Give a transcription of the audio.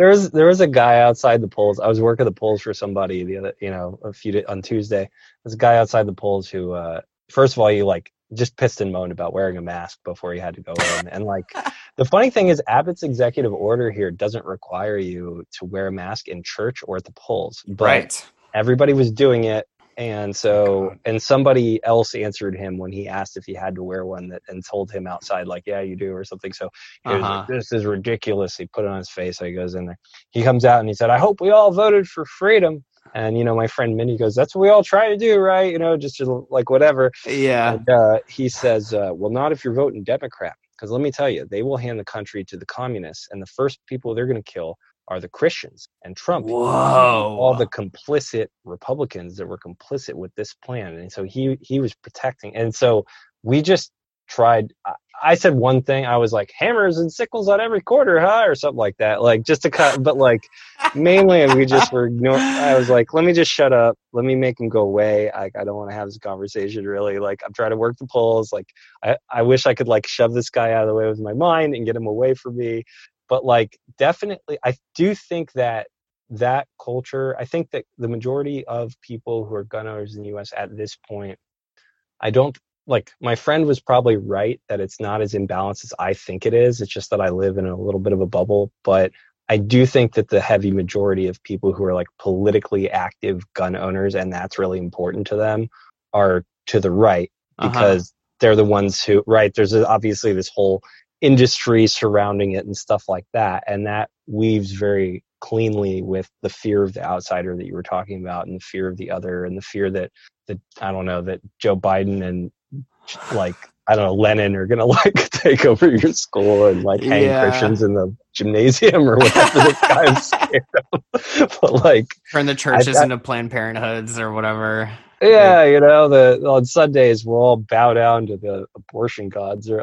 there was there was a guy outside the polls. I was working the polls for somebody the other, you know, a few on Tuesday. There's a guy outside the polls who, uh, first of all, you like just pissed and moaned about wearing a mask before he had to go in. And like the funny thing is Abbott's executive order here doesn't require you to wear a mask in church or at the polls. But right. everybody was doing it. And so, and somebody else answered him when he asked if he had to wear one that, and told him outside, like, yeah, you do, or something. So he was Uh-huh. like, this is ridiculous. He put it on his face. So he goes in there. He comes out and he said, I hope we all voted for freedom. And, you know, my friend Minnie goes, that's what we all try to do, right? You know, just to, like whatever. Yeah. And uh, he says, uh, well, not if you're voting Democrat. Because let me tell you, they will hand the country to the communists. And the first people they're going to kill are the Christians and Trump. Whoa. All the complicit Republicans that were complicit with this plan. And so he, he was protecting. And so we just tried. I, I said one thing. I was like, hammers and sickles on every quarter, huh? Or something like that. Like just to cut, but like mainly we just were ignoring. I was like, let me just shut up. Let me make him go away. I, I don't want to have this conversation really. Like I'm trying to work the polls. Like I, I wish I could like shove this guy out of the way with my mind and get him away from me. But like definitely, I do think that that culture. I think that the majority of people who are gun owners in the U.S. at this point, I don't like. My friend was probably right that it's not as imbalanced as I think it is. It's just that I live in a little bit of a bubble, but I do think that the heavy majority of people who are like politically active gun owners, and that's really important to them, are to the right Uh-huh. because they're the ones who, right? There's obviously this whole industry surrounding it and stuff like that, and that weaves very cleanly with the fear of the outsider that you were talking about, and the fear of the other, and the fear that that I don't know that Joe Biden and like I don't know Lenin are gonna like take over your school and like hang Yeah. Christians in the gymnasium or whatever. this guy I'm scared of. but like Turn the churches I- into Planned Parenthoods or whatever. yeah, you know, the on Sundays we'll all bow down to the abortion gods or